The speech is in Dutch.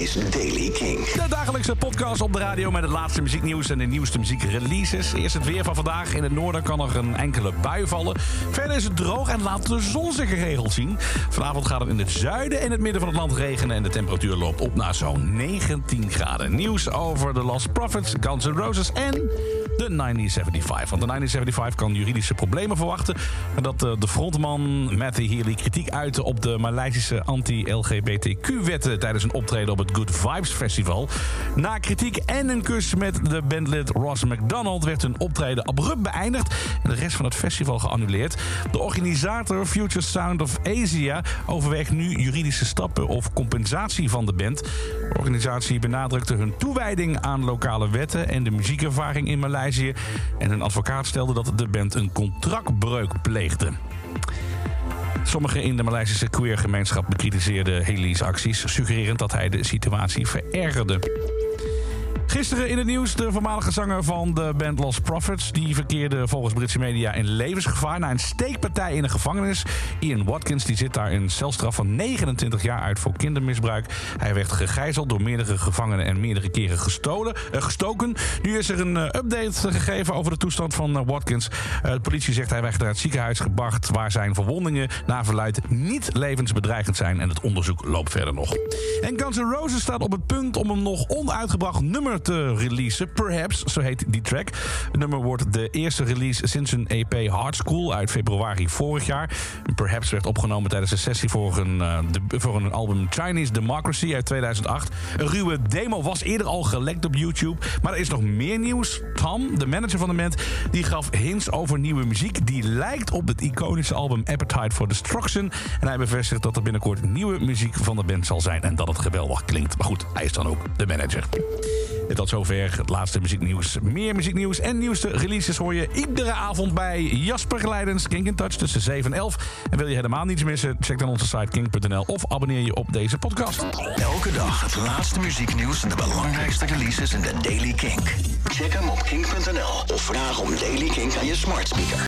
is Daily King. De dagelijkse podcast op de radio met het laatste muzieknieuws en de nieuwste muziekreleases. Eerst het weer van vandaag. In het noorden kan er een enkele bui vallen. Verder is het droog en laat de zon zich geregeld zien. Vanavond gaat het in het zuiden en het midden van het land regenen... en de temperatuur loopt op naar zo'n 19 graden. Nieuws over The Lost Prophets, Guns N' Roses en de 1975. Want de 1975 kan juridische problemen verwachten... nadat eh, de frontman Matthew Healy kritiek uitte op de Maleisische anti-LGBTQ-wetten... tijdens een optreden op het Good Vibes Festival. Na kritiek en een kus met de bandlid Ross McDonald... werd hun optreden abrupt beëindigd en de rest van het festival geannuleerd. De organisator Future Sound of Asia overweegt nu juridische stappen of compensatie van de band. De organisatie benadrukte hun toewijding aan lokale wetten en de muziekervaring in Maleisië. En een advocaat stelde dat de band een contractbreuk pleegde. Sommigen in de Maleisische queergemeenschap bekritiseerden Haley's acties, suggererend dat hij de situatie verergerde. Gisteren in het nieuws de voormalige zanger van de band Lost Prophets. Die verkeerde volgens Britse media in levensgevaar na een steekpartij in een gevangenis. Ian Watkins die zit daar een celstraf van 29 jaar uit voor kindermisbruik. Hij werd gegijzeld door meerdere gevangenen en meerdere keren gestolen, eh, gestoken. Nu is er een eh, update gegeven over de toestand van eh, Watkins. De politie zegt hij werd naar het ziekenhuis gebracht... waar zijn verwondingen naar verluidt niet levensbedreigend zijn... en het onderzoek loopt verder nog. En Guns N' Roses staat op het punt om een nog onuitgebracht nummer te releasen. Perhaps, zo heet die track. Het nummer wordt de eerste release sinds een EP Hard School uit februari vorig jaar. Perhaps werd opgenomen tijdens een sessie voor een, eh, voor een album Chinese Democracy uit 2008. Een ruwe demo was eerder al gelekt op YouTube. Maar er is nog meer nieuws. Tom, de manager van de band, die gaf hints over nieuwe muziek... die lijkt op het iconische album Appetite for Destruction. En hij bevestigt dat er binnenkort nieuwe muziek van de band zal zijn... en dat het geweldig klinkt. Maar goed, hij is dan ook de manager. En tot zover het laatste muzieknieuws. Meer muzieknieuws en nieuwste releases hoor je iedere avond bij Jasper Geleidens, Kink in Touch tussen 7 en 11. En wil je helemaal niets missen? Check dan onze site kink.nl of abonneer je op deze podcast. Elke dag het laatste muzieknieuws en de belangrijkste releases in de Daily King. Check hem op kink.nl of vraag om Daily King aan je smart speaker.